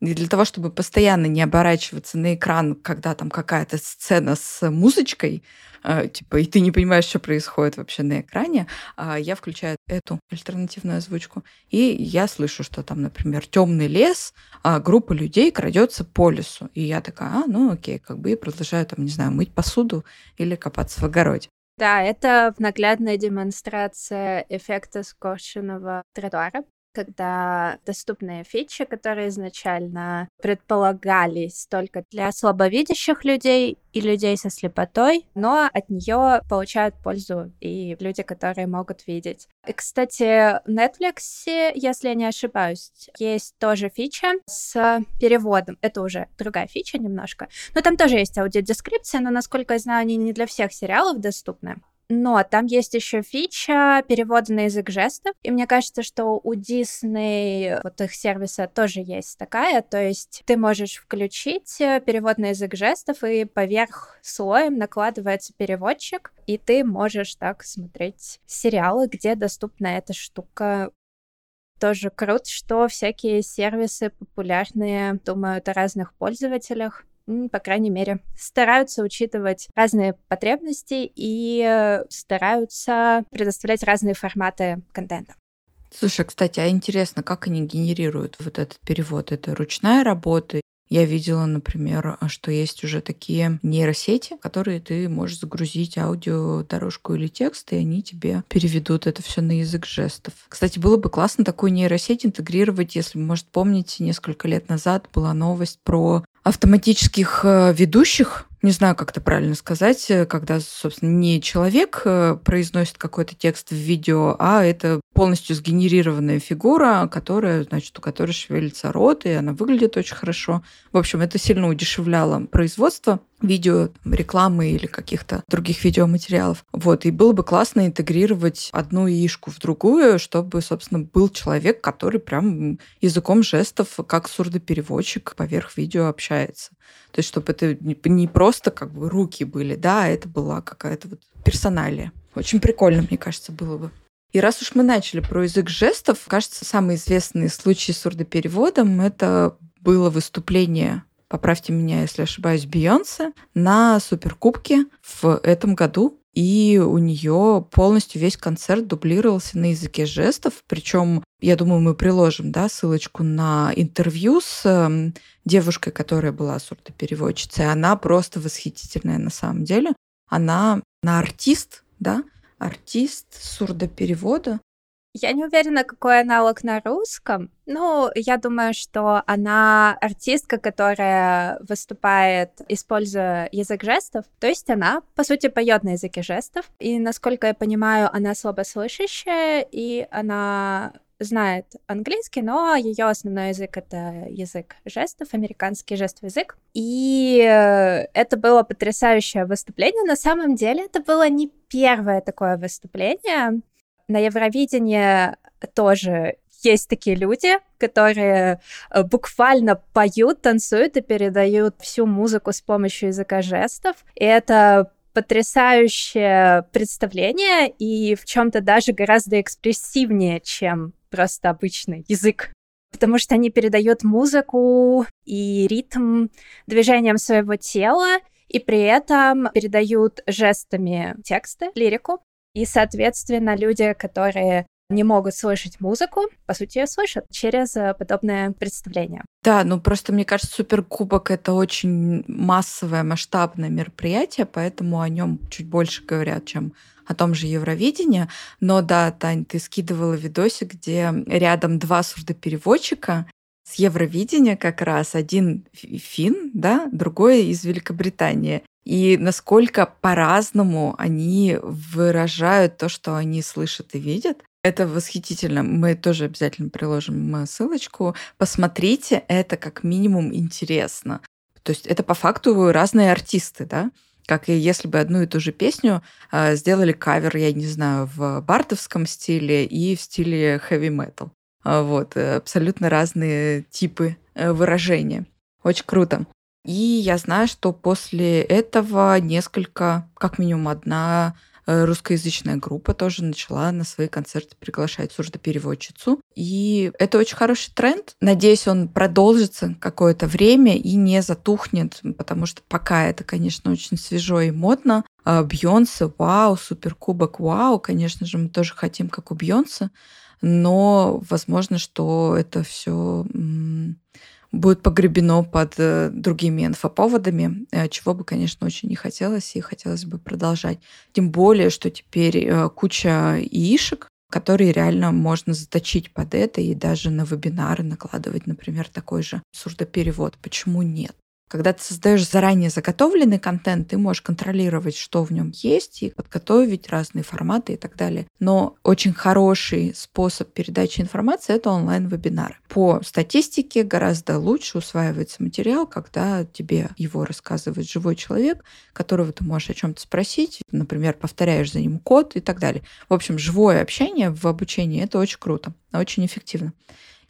И для того, чтобы постоянно не оборачиваться на экран, когда там какая-то сцена с музычкой, э, типа, и ты не понимаешь, что происходит вообще на экране, э, я включаю эту альтернативную озвучку, и я слышу, что там, например, темный лес, а группа людей крадется по лесу. И я такая, а, ну окей, как бы и продолжаю там, не знаю, мыть посуду или копаться в огороде. Да, это наглядная демонстрация эффекта скошенного тротуара когда доступные фичи, которые изначально предполагались только для слабовидящих людей и людей со слепотой, но от нее получают пользу и люди, которые могут видеть. И, кстати, в Netflix, если я не ошибаюсь, есть тоже фича с переводом. Это уже другая фича немножко. Но там тоже есть аудиодескрипция, но, насколько я знаю, они не для всех сериалов доступны. Но там есть еще фича перевода на язык жестов. И мне кажется, что у Disney вот их сервиса тоже есть такая. То есть ты можешь включить э, перевод на язык жестов, и поверх слоем накладывается переводчик, и ты можешь так смотреть сериалы, где доступна эта штука тоже круто, что всякие сервисы популярные думают о разных пользователях по крайней мере, стараются учитывать разные потребности и э, стараются предоставлять разные форматы контента. Слушай, кстати, а интересно, как они генерируют вот этот перевод? Это ручная работа я видела, например, что есть уже такие нейросети, которые ты можешь загрузить аудио, дорожку или текст, и они тебе переведут это все на язык жестов. Кстати, было бы классно такую нейросеть интегрировать, если может, помните, несколько лет назад была новость про автоматических э, ведущих, не знаю, как это правильно сказать, э, когда, собственно, не человек э, произносит какой-то текст в видео, а это полностью сгенерированная фигура, которая, значит, у которой шевелится рот, и она выглядит очень хорошо. В общем, это сильно удешевляло производство видео, рекламы или каких-то других видеоматериалов. Вот, и было бы классно интегрировать одну яишку в другую, чтобы, собственно, был человек, который прям языком жестов, как сурдопереводчик, поверх видео общается. То есть, чтобы это не просто как бы руки были, да, а это была какая-то вот персоналия. Очень прикольно, мне кажется, было бы. И раз уж мы начали про язык жестов, кажется, самый известный случай с сурдопереводом — это было выступление поправьте меня, если ошибаюсь, Бейонсе на Суперкубке в этом году. И у нее полностью весь концерт дублировался на языке жестов. Причем, я думаю, мы приложим да, ссылочку на интервью с э, девушкой, которая была сурдопереводчицей. Она просто восхитительная на самом деле. Она на артист, да, артист сурдоперевода. Я не уверена, какой аналог на русском. Ну, я думаю, что она артистка, которая выступает, используя язык жестов. То есть она, по сути, поет на языке жестов. И, насколько я понимаю, она слабослышащая, и она знает английский, но ее основной язык это язык жестов, американский жестовый язык. И это было потрясающее выступление. На самом деле это было не первое такое выступление на Евровидении тоже есть такие люди, которые э, буквально поют, танцуют и передают всю музыку с помощью языка жестов. И это потрясающее представление и в чем-то даже гораздо экспрессивнее, чем просто обычный язык. Потому что они передают музыку и ритм движением своего тела, и при этом передают жестами тексты, лирику. И, соответственно, люди, которые не могут слышать музыку, по сути, ее слышат через э, подобное представление. Да, ну просто мне кажется, Суперкубок это очень массовое, масштабное мероприятие, поэтому о нем чуть больше говорят, чем о том же Евровидении. Но да, Тань, ты скидывала видосик, где рядом два сурдопереводчика с Евровидения как раз. Один фин, да, другой из Великобритании и насколько по-разному они выражают то, что они слышат и видят. Это восхитительно. Мы тоже обязательно приложим ссылочку. Посмотрите, это как минимум интересно. То есть это по факту разные артисты, да? Как и если бы одну и ту же песню э, сделали кавер, я не знаю, в бардовском стиле и в стиле хэви-метал. Вот, э, абсолютно разные типы э, выражения. Очень круто. И я знаю, что после этого несколько, как минимум одна Э, русскоязычная группа тоже начала на свои концерты приглашать сурдопереводчицу. И это очень хороший тренд. Надеюсь, он продолжится какое-то время и не затухнет, потому что пока это, конечно, очень свежо и модно. А Бьонсе, вау, суперкубок, вау, конечно же, мы тоже хотим, как у Бьонсе, но возможно, что это все будет погребено под э, другими инфоповодами, э, чего бы, конечно, очень не хотелось, и хотелось бы продолжать. Тем более, что теперь э, куча яишек, которые реально можно заточить под это и даже на вебинары накладывать, например, такой же сурдоперевод. Почему нет? Когда ты создаешь заранее заготовленный контент, ты можешь контролировать, что в нем есть, и подготовить разные форматы и так далее. Но очень хороший способ передачи информации — это онлайн-вебинары. По статистике гораздо лучше усваивается материал, когда тебе его рассказывает живой человек, которого ты можешь о чем-то спросить, например, повторяешь за ним код и так далее. В общем, живое общение в обучении — это очень круто, очень эффективно.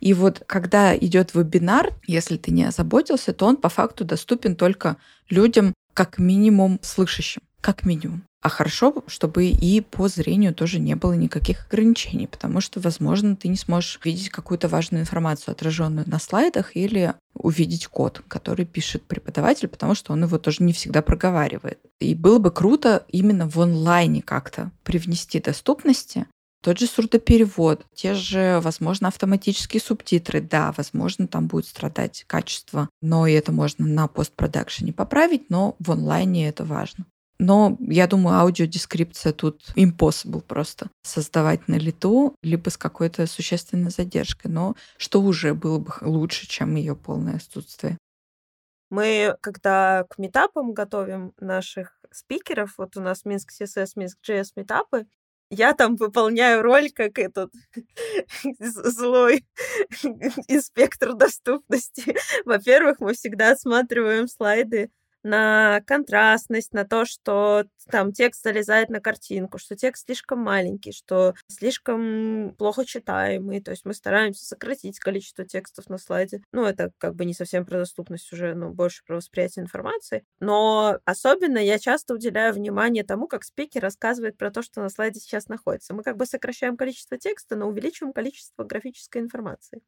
И вот когда идет вебинар, если ты не озаботился, то он по факту доступен только людям как минимум слышащим, как минимум. А хорошо, чтобы и по зрению тоже не было никаких ограничений, потому что, возможно, ты не сможешь видеть какую-то важную информацию, отраженную на слайдах, или увидеть код, который пишет преподаватель, потому что он его тоже не всегда проговаривает. И было бы круто именно в онлайне как-то привнести доступности, тот же сурдоперевод, те же, возможно, автоматические субтитры. Да, возможно, там будет страдать качество, но и это можно на постпродакшене поправить, но в онлайне это важно. Но я думаю, аудиодескрипция тут impossible просто создавать на лету, либо с какой-то существенной задержкой. Но что уже было бы лучше, чем ее полное отсутствие. Мы, когда к метапам готовим наших спикеров, вот у нас Минск CSS, Минск JS метапы, я там выполняю роль как этот злой инспектор доступности. Во-первых, мы всегда осматриваем слайды на контрастность, на то, что там текст залезает на картинку, что текст слишком маленький, что слишком плохо читаемый. То есть мы стараемся сократить количество текстов на слайде. Ну, это как бы не совсем про доступность уже, но больше про восприятие информации. Но особенно я часто уделяю внимание тому, как спикер рассказывает про то, что на слайде сейчас находится. Мы как бы сокращаем количество текста, но увеличиваем количество графической информации.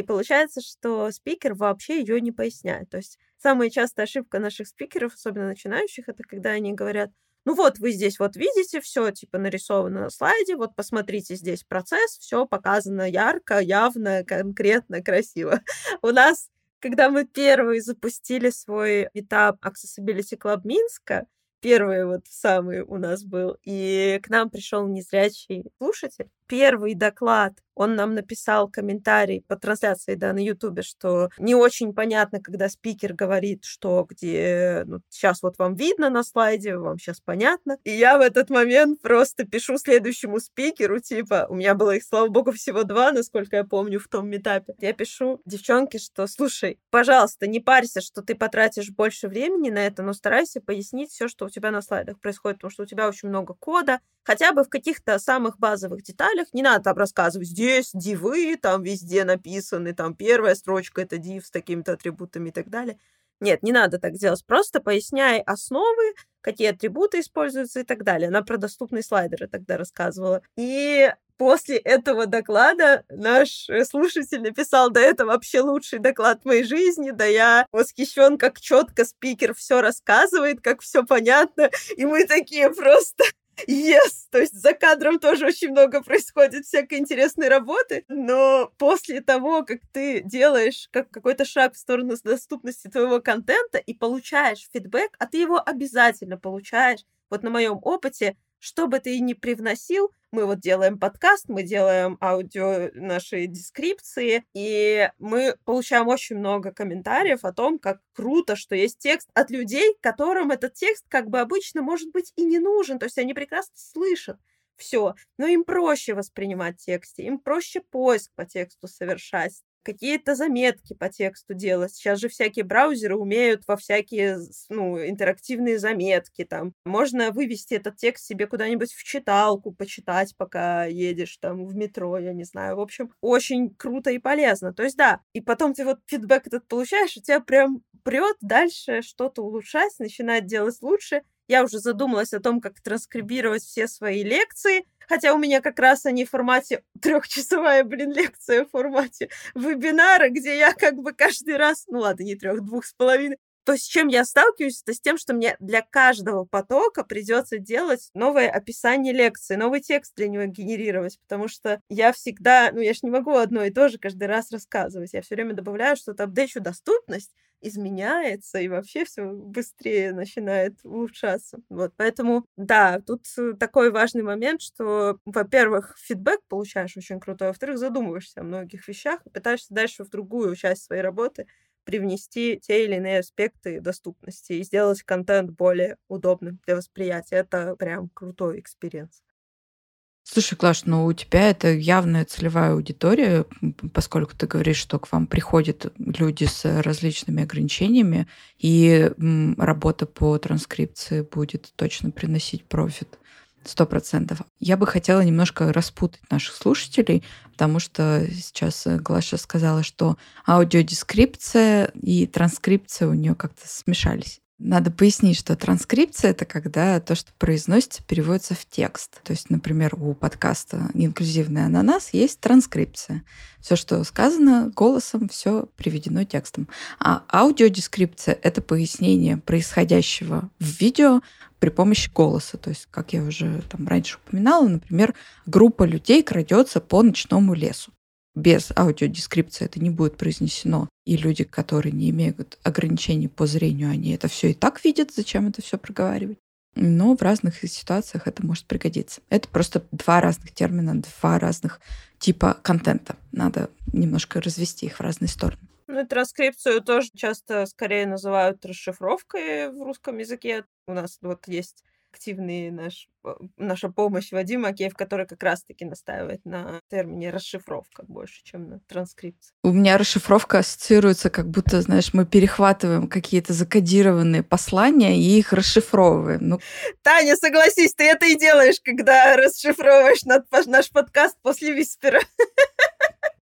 И получается, что спикер вообще ее не поясняет. То есть самая частая ошибка наших спикеров, особенно начинающих, это когда они говорят, ну вот, вы здесь вот видите, все типа нарисовано на слайде, вот посмотрите здесь процесс, все показано ярко, явно, конкретно, красиво. У нас, когда мы первые запустили свой этап Accessibility Club Минска, первый вот самый у нас был, и к нам пришел незрячий слушатель. Первый доклад он нам написал комментарий по трансляции, да, на Ютубе, что не очень понятно, когда спикер говорит, что где, ну, сейчас вот вам видно на слайде, вам сейчас понятно. И я в этот момент просто пишу следующему спикеру, типа, у меня было их, слава богу, всего два, насколько я помню, в том метапе. Я пишу девчонке, что, слушай, пожалуйста, не парься, что ты потратишь больше времени на это, но старайся пояснить все, что у тебя на слайдах происходит, потому что у тебя очень много кода, хотя бы в каких-то самых базовых деталях, не надо там рассказывать, здесь дивы, там везде написаны, там первая строчка это div с такими-то атрибутами и так далее. Нет, не надо так делать. Просто поясняй основы, какие атрибуты используются и так далее. Она про доступные слайдеры тогда рассказывала. И после этого доклада наш э, слушатель написал, да это вообще лучший доклад в моей жизни, да я восхищен, как четко спикер все рассказывает, как все понятно. И мы такие просто Yes! То есть за кадром тоже очень много происходит всякой интересной работы, но после того, как ты делаешь как какой-то шаг в сторону доступности твоего контента и получаешь фидбэк, а ты его обязательно получаешь, вот на моем опыте, что бы ты ни привносил, мы вот делаем подкаст, мы делаем аудио наши дескрипции, и мы получаем очень много комментариев о том, как круто, что есть текст от людей, которым этот текст как бы обычно может быть и не нужен, то есть они прекрасно слышат все, но им проще воспринимать тексты, им проще поиск по тексту совершать какие-то заметки по тексту делать. Сейчас же всякие браузеры умеют во всякие ну, интерактивные заметки. Там. Можно вывести этот текст себе куда-нибудь в читалку, почитать, пока едешь там в метро, я не знаю. В общем, очень круто и полезно. То есть да, и потом ты вот фидбэк этот получаешь, и тебя прям прет дальше что-то улучшать, начинать делать лучше. Я уже задумалась о том, как транскрибировать все свои лекции, хотя у меня как раз они в формате трехчасовая, блин, лекция в формате вебинара, где я как бы каждый раз, ну ладно, не трех, двух с половиной, то, с чем я сталкиваюсь, это с тем, что мне для каждого потока придется делать новое описание лекции, новый текст для него генерировать, потому что я всегда, ну, я ж не могу одно и то же каждый раз рассказывать. Я все время добавляю что-то, апдейчу доступность, изменяется, и вообще все быстрее начинает улучшаться. Вот, поэтому, да, тут такой важный момент, что, во-первых, фидбэк получаешь очень крутой, а во-вторых, задумываешься о многих вещах и пытаешься дальше в другую часть своей работы привнести те или иные аспекты доступности и сделать контент более удобным для восприятия. Это прям крутой experience. Слушай, Клаш, ну у тебя это явная целевая аудитория, поскольку ты говоришь, что к вам приходят люди с различными ограничениями, и работа по транскрипции будет точно приносить профит. Сто процентов. Я бы хотела немножко распутать наших слушателей, потому что сейчас э, Глаша сказала, что аудиодескрипция и транскрипция у нее как-то смешались. Надо пояснить, что транскрипция — это когда то, что произносится, переводится в текст. То есть, например, у подкаста «Инклюзивный ананас» есть транскрипция. Все, что сказано голосом, все приведено текстом. А аудиодескрипция — это пояснение происходящего в видео при помощи голоса. То есть, как я уже там раньше упоминала, например, группа людей крадется по ночному лесу без аудиодескрипции это не будет произнесено. И люди, которые не имеют ограничений по зрению, они это все и так видят, зачем это все проговаривать. Но в разных ситуациях это может пригодиться. Это просто два разных термина, два разных типа контента. Надо немножко развести их в разные стороны. Ну и транскрипцию тоже часто скорее называют расшифровкой в русском языке. У нас вот есть активный наш, э, наша помощь Вадима Акеев, который как раз-таки настаивает на термине расшифровка больше, чем на транскрипции. У меня расшифровка ассоциируется, как будто, знаешь, мы перехватываем какие-то закодированные послания и их расшифровываем. Ну... Таня, согласись, ты это и делаешь, когда расшифровываешь наш подкаст после Виспера.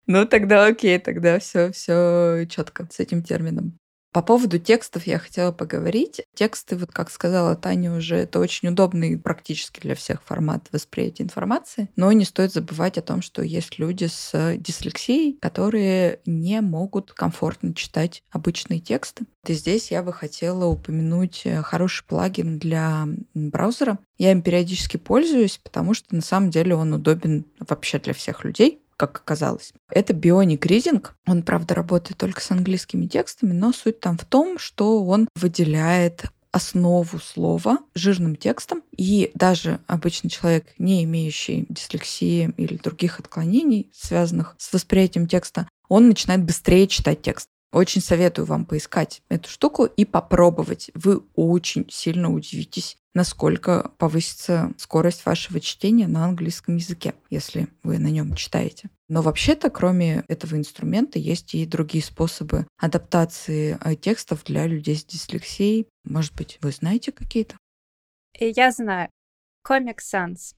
Ну тогда окей, тогда все, все четко с этим термином. По поводу текстов я хотела поговорить. Тексты, вот как сказала Таня уже, это очень удобный практически для всех формат восприятия информации. Но не стоит забывать о том, что есть люди с дислексией, которые не могут комфортно читать обычные тексты. И здесь я бы хотела упомянуть э, хороший плагин для браузера. Я им периодически пользуюсь, потому что на самом деле он удобен вообще для всех людей как оказалось. Это Bionic Reading. Он, правда, работает только с английскими текстами, но суть там в том, что он выделяет основу слова жирным текстом, и даже обычный человек, не имеющий дислексии или других отклонений, связанных с восприятием текста, он начинает быстрее читать текст. Очень советую вам поискать эту штуку и попробовать. Вы очень сильно удивитесь, насколько повысится скорость вашего чтения на английском языке, если вы на нем читаете. Но вообще-то, кроме этого инструмента, есть и другие способы адаптации э, текстов для людей с дислексией. Может быть, вы знаете какие-то? Я знаю. Comic Sans.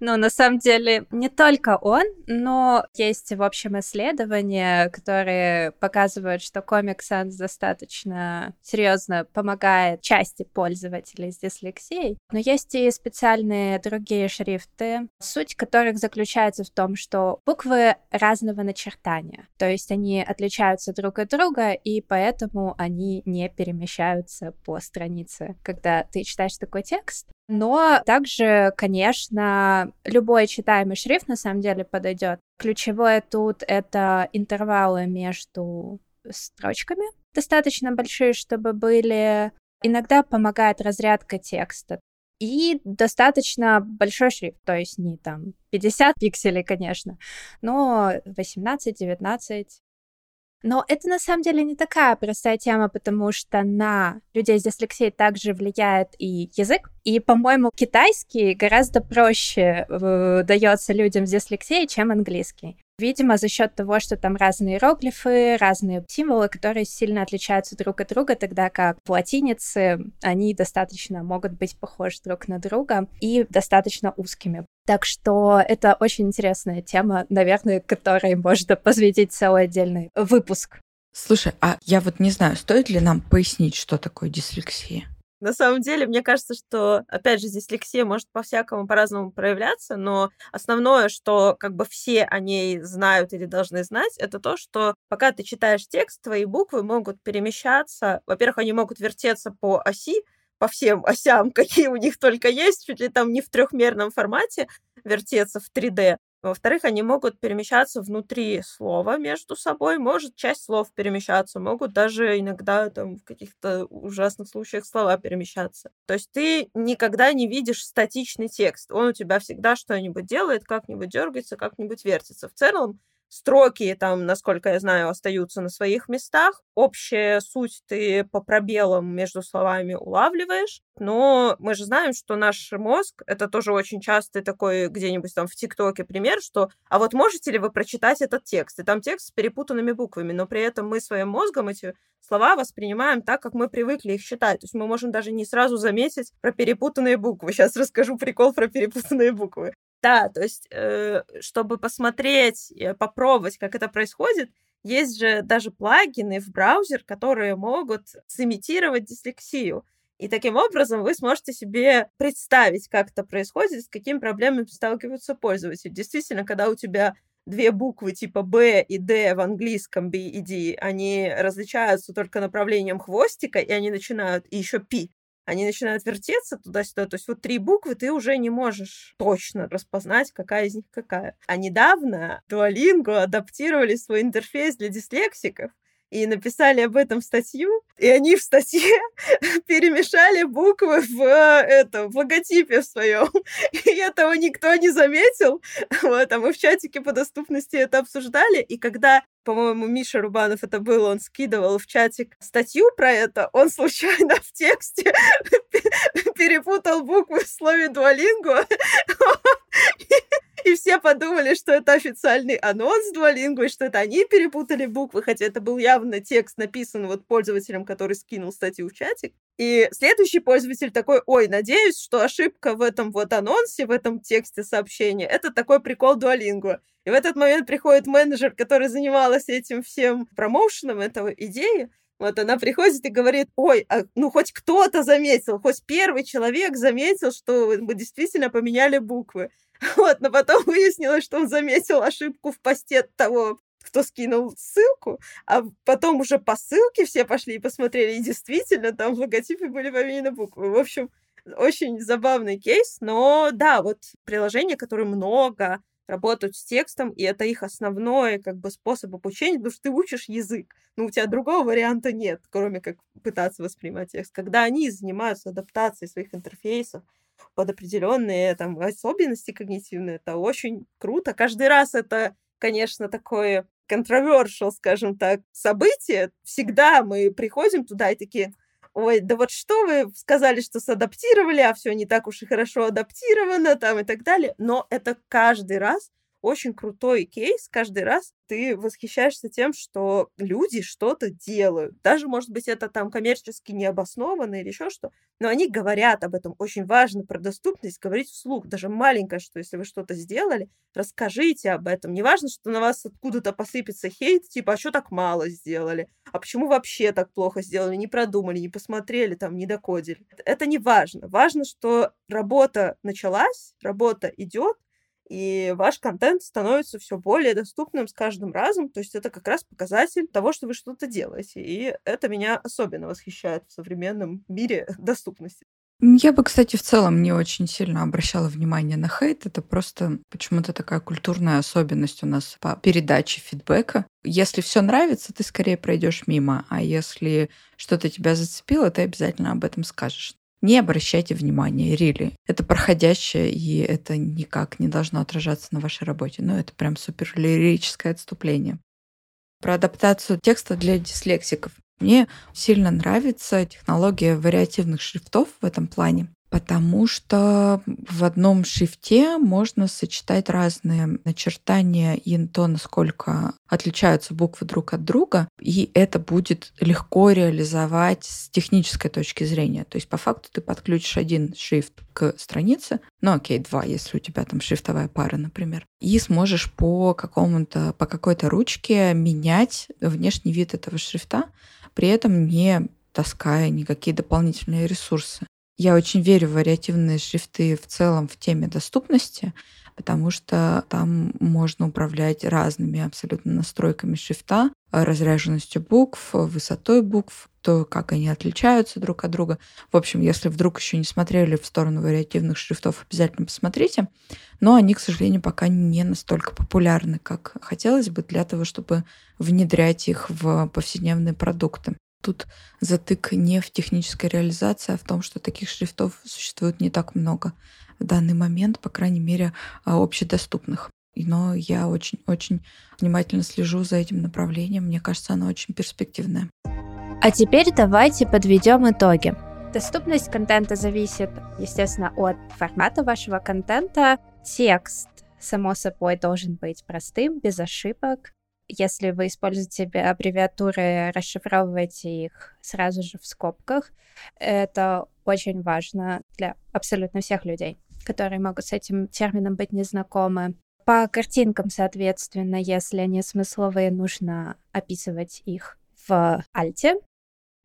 но на самом деле не только он, но есть, в общем, исследования, которые показывают, что Comic Sans достаточно серьезно помогает части пользователей с дислексией. Но есть и специальные другие шрифты, суть которых заключается в том, что буквы разного начертания. То есть они отличаются друг от друга, и поэтому они не перемещаются по странице. Когда ты читаешь такой текст, но также, конечно, любой читаемый шрифт на самом деле подойдет. Ключевое тут это интервалы между строчками, достаточно большие, чтобы были. Иногда помогает разрядка текста. И достаточно большой шрифт, то есть не там 50 пикселей, конечно, но 18-19 но это на самом деле не такая простая тема, потому что на людей с дислексией также влияет и язык. И, по-моему, китайский гораздо проще э, дается людям с дислексией, чем английский. Видимо, за счет того, что там разные иероглифы, разные символы, которые сильно отличаются друг от друга, тогда как в латинице они достаточно могут быть похожи друг на друга и достаточно узкими. Так что это очень интересная тема, наверное, которой можно посвятить целый отдельный выпуск. Слушай, а я вот не знаю, стоит ли нам пояснить, что такое дислексия? На самом деле, мне кажется, что, опять же, здесь лексия может по-всякому, по-разному проявляться, но основное, что как бы все о ней знают или должны знать, это то, что пока ты читаешь текст, твои буквы могут перемещаться. Во-первых, они могут вертеться по оси, по всем осям, какие у них только есть, чуть ли там не в трехмерном формате вертеться в 3D. Во-вторых, они могут перемещаться внутри слова между собой, может часть слов перемещаться, могут даже иногда там в каких-то ужасных случаях слова перемещаться. То есть ты никогда не видишь статичный текст. Он у тебя всегда что-нибудь делает, как-нибудь дергается, как-нибудь вертится. В целом Строки там, насколько я знаю, остаются на своих местах. Общая суть ты по пробелам между словами улавливаешь. Но мы же знаем, что наш мозг, это тоже очень частый такой где-нибудь там в ТикТоке пример, что а вот можете ли вы прочитать этот текст? И там текст с перепутанными буквами, но при этом мы своим мозгом эти слова воспринимаем так, как мы привыкли их считать. То есть мы можем даже не сразу заметить про перепутанные буквы. Сейчас расскажу прикол про перепутанные буквы. Да, то есть, э, чтобы посмотреть, попробовать, как это происходит, есть же даже плагины в браузер, которые могут сымитировать дислексию. И таким образом вы сможете себе представить, как это происходит, с какими проблемами сталкиваются пользователи. Действительно, когда у тебя две буквы типа Б и Д в английском B и D, они различаются только направлением хвостика, и они начинают, и еще P, они начинают вертеться туда-сюда. То есть вот три буквы ты уже не можешь точно распознать, какая из них какая. А недавно Duolingo адаптировали свой интерфейс для дислексиков и написали об этом статью, и они в статье перемешали буквы в, это, в логотипе в своем. И этого никто не заметил. Вот, а мы в чатике по доступности это обсуждали, и когда по-моему, Миша Рубанов это был, он скидывал в чатик статью про это, он случайно в тексте перепутал буквы в слове дуалингу, и все подумали, что это официальный анонс Duolingo, и что это они перепутали буквы, хотя это был явно текст, написан вот пользователем, который скинул статью в чатик. И следующий пользователь такой, ой, надеюсь, что ошибка в этом вот анонсе, в этом тексте сообщения, это такой прикол Duolingo. И в этот момент приходит менеджер, который занималась этим всем промоушеном этого идеи, вот она приходит и говорит, ой, а, ну хоть кто-то заметил, хоть первый человек заметил, что мы действительно поменяли буквы. Вот, но потом выяснилось, что он заметил ошибку в посте того, кто скинул ссылку, а потом уже по ссылке все пошли и посмотрели, и действительно там в логотипе были поменены буквы. В общем, очень забавный кейс, но да, вот приложения, которые много работают с текстом, и это их основной как бы способ обучения, потому что ты учишь язык, но у тебя другого варианта нет, кроме как пытаться воспринимать текст. Когда они занимаются адаптацией своих интерфейсов под определенные там особенности когнитивные, это очень круто. Каждый раз это, конечно, такое controversial, скажем так, событие. Всегда мы приходим туда и такие, ой, да вот что вы сказали, что садаптировали, а все не так уж и хорошо адаптировано там и так далее. Но это каждый раз очень крутой кейс. Каждый раз ты восхищаешься тем, что люди что-то делают. Даже, может быть, это там коммерчески необоснованно или еще что, но они говорят об этом. Очень важно про доступность говорить вслух. Даже маленькое, что если вы что-то сделали, расскажите об этом. Не важно, что на вас откуда-то посыпется хейт, типа, а что так мало сделали? А почему вообще так плохо сделали? Не продумали, не посмотрели, там, не докодили. Это не важно. Важно, что работа началась, работа идет, и ваш контент становится все более доступным с каждым разом. То есть это как раз показатель того, что вы что-то делаете. И это меня особенно восхищает в современном мире доступности. Я бы, кстати, в целом не очень сильно обращала внимание на хейт. Это просто почему-то такая культурная особенность у нас по передаче фидбэка. Если все нравится, ты скорее пройдешь мимо, а если что-то тебя зацепило, ты обязательно об этом скажешь не обращайте внимания, рили. Это проходящее, и это никак не должно отражаться на вашей работе. Но это прям супер лирическое отступление. Про адаптацию текста для дислексиков. Мне сильно нравится технология вариативных шрифтов в этом плане потому что в одном шрифте можно сочетать разные начертания и то, насколько отличаются буквы друг от друга, и это будет легко реализовать с технической точки зрения. То есть по факту ты подключишь один шрифт к странице, ну окей, два, если у тебя там шрифтовая пара, например, и сможешь по какому-то, по какой-то ручке менять внешний вид этого шрифта, при этом не таская никакие дополнительные ресурсы. Я очень верю в вариативные шрифты в целом в теме доступности, потому что там можно управлять разными абсолютно настройками шрифта, разряженностью букв, высотой букв, то, как они отличаются друг от друга. В общем, если вдруг еще не смотрели в сторону вариативных шрифтов, обязательно посмотрите. Но они, к сожалению, пока не настолько популярны, как хотелось бы для того, чтобы внедрять их в повседневные продукты. Тут затык не в технической реализации, а в том, что таких шрифтов существует не так много в данный момент, по крайней мере, а, общедоступных. Но я очень-очень внимательно слежу за этим направлением. Мне кажется, оно очень перспективное. А теперь давайте подведем итоги. Доступность контента зависит, естественно, от формата вашего контента. Текст, само собой, должен быть простым, без ошибок. Если вы используете аббревиатуры, расшифровывайте их сразу же в скобках. Это очень важно для абсолютно всех людей, которые могут с этим термином быть незнакомы. По картинкам, соответственно, если они смысловые, нужно описывать их в альте,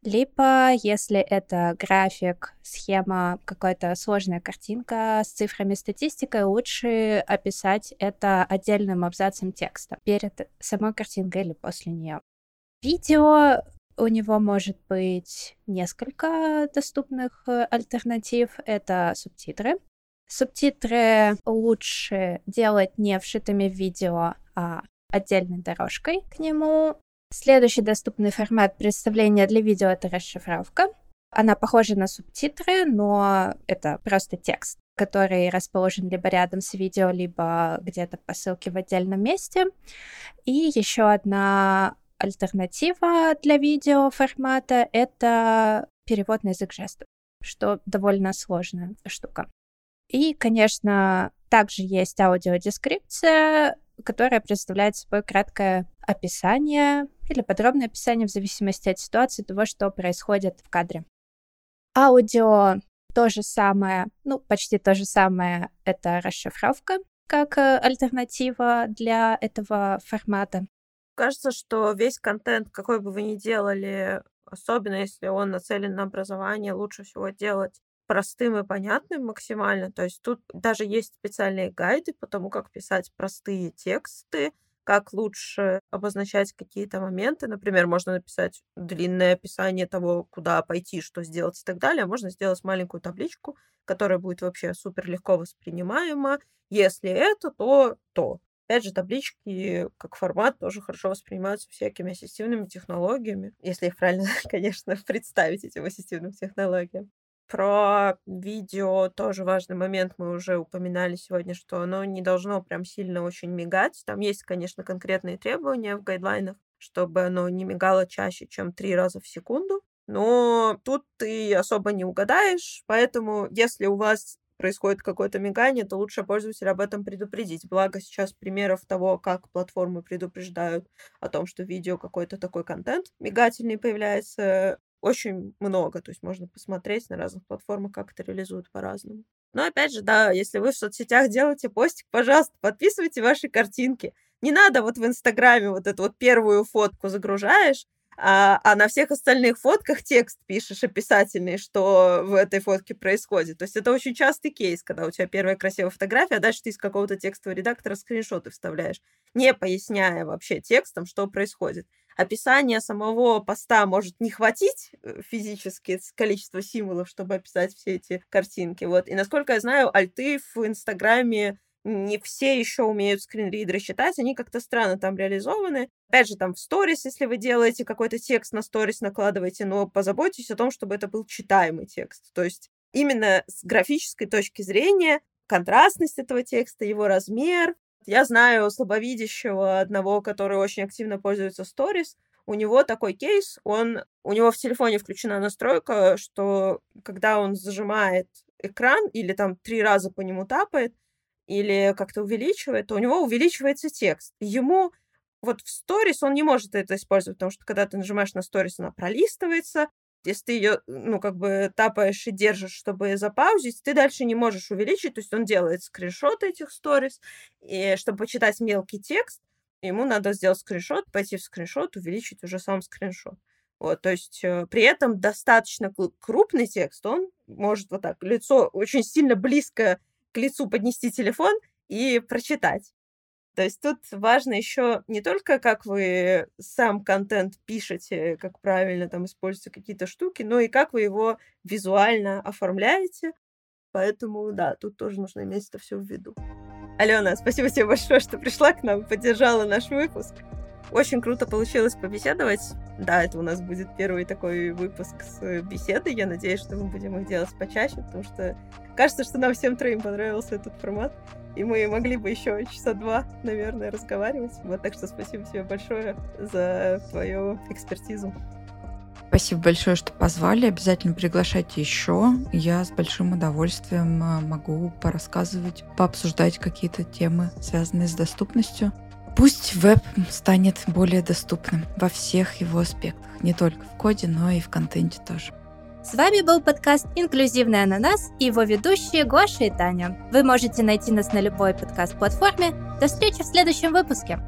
либо, если это график, схема, какая-то сложная картинка с цифрами, статистикой, лучше описать это отдельным абзацем текста перед самой картинкой или после нее. Видео у него может быть несколько доступных э, альтернатив. Это субтитры. Субтитры лучше делать не вшитыми в видео, а отдельной дорожкой к нему. Следующий доступный формат представления для видео — это расшифровка. Она похожа на субтитры, но это просто текст, который расположен либо рядом с видео, либо где-то по ссылке в отдельном месте. И еще одна альтернатива для видео формата — это перевод на язык жестов, что довольно сложная штука. И, конечно, также есть аудиодескрипция, которая представляет собой краткое описание или подробное описание в зависимости от ситуации того, что происходит в кадре. Аудио то же самое, ну, почти то же самое, это расшифровка как э, альтернатива для этого формата. Кажется, что весь контент, какой бы вы ни делали, особенно если он нацелен на образование, лучше всего делать простым и понятным максимально. То есть тут даже есть специальные гайды по тому, как писать простые тексты, как лучше обозначать какие-то моменты. Например, можно написать длинное описание того, куда пойти, что сделать и так далее. Можно сделать маленькую табличку, которая будет вообще супер легко воспринимаема. Если это, то то. Опять же, таблички как формат тоже хорошо воспринимаются всякими ассистивными технологиями, если их правильно, конечно, представить этим ассистивным технологиям. Про видео тоже важный момент мы уже упоминали сегодня, что оно не должно прям сильно очень мигать. Там есть, конечно, конкретные требования в гайдлайнах, чтобы оно не мигало чаще, чем три раза в секунду. Но тут ты особо не угадаешь, поэтому если у вас происходит какое-то мигание, то лучше пользователя об этом предупредить. Благо сейчас примеров того, как платформы предупреждают о том, что видео какой-то такой контент мигательный появляется, очень много. То есть можно посмотреть на разных платформах, как это реализуют по-разному. Но опять же, да, если вы в соцсетях делаете постик, пожалуйста, подписывайте ваши картинки. Не надо вот в Инстаграме вот эту вот первую фотку загружаешь, а, а на всех остальных фотках текст пишешь описательный, что в этой фотке происходит. То есть это очень частый кейс, когда у тебя первая красивая фотография, а дальше ты из какого-то текстового редактора скриншоты вставляешь, не поясняя вообще текстом, что происходит описания самого поста может не хватить э, физически количество символов, чтобы описать все эти картинки. Вот. И насколько я знаю, альты в Инстаграме не все еще умеют скринридеры читать, они как-то странно там реализованы. Опять же, там в сторис, если вы делаете какой-то текст на сторис, накладывайте, но позаботьтесь о том, чтобы это был читаемый текст. То есть именно с графической точки зрения контрастность этого текста, его размер, я знаю слабовидящего одного, который очень активно пользуется сторис. У него такой кейс, он, у него в телефоне включена настройка, что когда он зажимает экран или там три раза по нему тапает, или как-то увеличивает, то у него увеличивается текст. Ему вот в сторис он не может это использовать, потому что когда ты нажимаешь на сторис, она пролистывается, если ты ее, ну, как бы тапаешь и держишь, чтобы запаузить, ты дальше не можешь увеличить, то есть он делает скриншоты этих сторис, и чтобы почитать мелкий текст, ему надо сделать скриншот, пойти в скриншот, увеличить уже сам скриншот. Вот, то есть э, при этом достаточно крупный текст, он может вот так лицо очень сильно близко к лицу поднести телефон и прочитать. То есть тут важно еще не только, как вы сам контент пишете, как правильно там используются какие-то штуки, но и как вы его визуально оформляете. Поэтому, да, тут тоже нужно иметь это все в виду. Алена, спасибо тебе большое, что пришла к нам, поддержала наш выпуск. Очень круто получилось побеседовать. Да, это у нас будет первый такой выпуск с беседой. Я надеюсь, что мы будем их делать почаще, потому что кажется, что нам всем троим понравился этот формат. И мы могли бы еще часа два, наверное, разговаривать. Вот так что спасибо тебе большое за твою экспертизу. Спасибо большое, что позвали. Обязательно приглашайте еще. Я с большим удовольствием э, могу порассказывать, пообсуждать какие-то темы, связанные с доступностью. Пусть веб станет более доступным во всех его аспектах, не только в коде, но и в контенте тоже. С вами был подкаст «Инклюзивный ананас» и его ведущие Гоша и Таня. Вы можете найти нас на любой подкаст-платформе. До встречи в следующем выпуске.